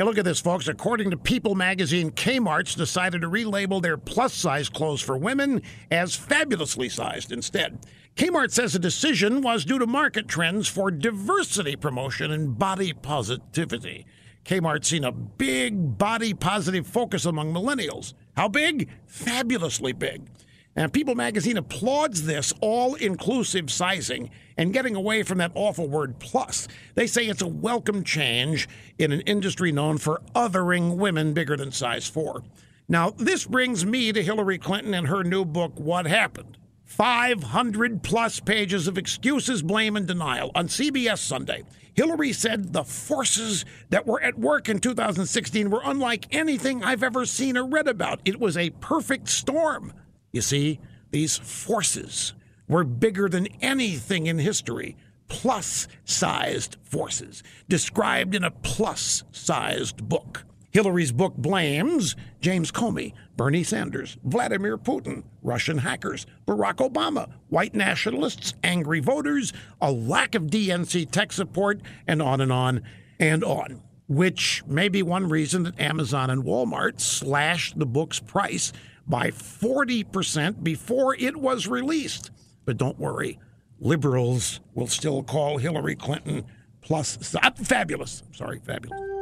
Hey, look at this, folks. According to People magazine, Kmart's decided to relabel their plus size clothes for women as fabulously sized instead. Kmart says the decision was due to market trends for diversity promotion and body positivity. Kmart's seen a big body positive focus among millennials. How big? Fabulously big. And People magazine applauds this all inclusive sizing and getting away from that awful word plus. They say it's a welcome change in an industry known for othering women bigger than size 4. Now, this brings me to Hillary Clinton and her new book, What Happened. 500 plus pages of excuses, blame, and denial. On CBS Sunday, Hillary said the forces that were at work in 2016 were unlike anything I've ever seen or read about. It was a perfect storm. You see, these forces were bigger than anything in history. Plus sized forces, described in a plus sized book. Hillary's book blames James Comey, Bernie Sanders, Vladimir Putin, Russian hackers, Barack Obama, white nationalists, angry voters, a lack of DNC tech support, and on and on and on. Which may be one reason that Amazon and Walmart slashed the book's price by 40% before it was released. But don't worry, liberals will still call Hillary Clinton plus fabulous. Sorry, fabulous.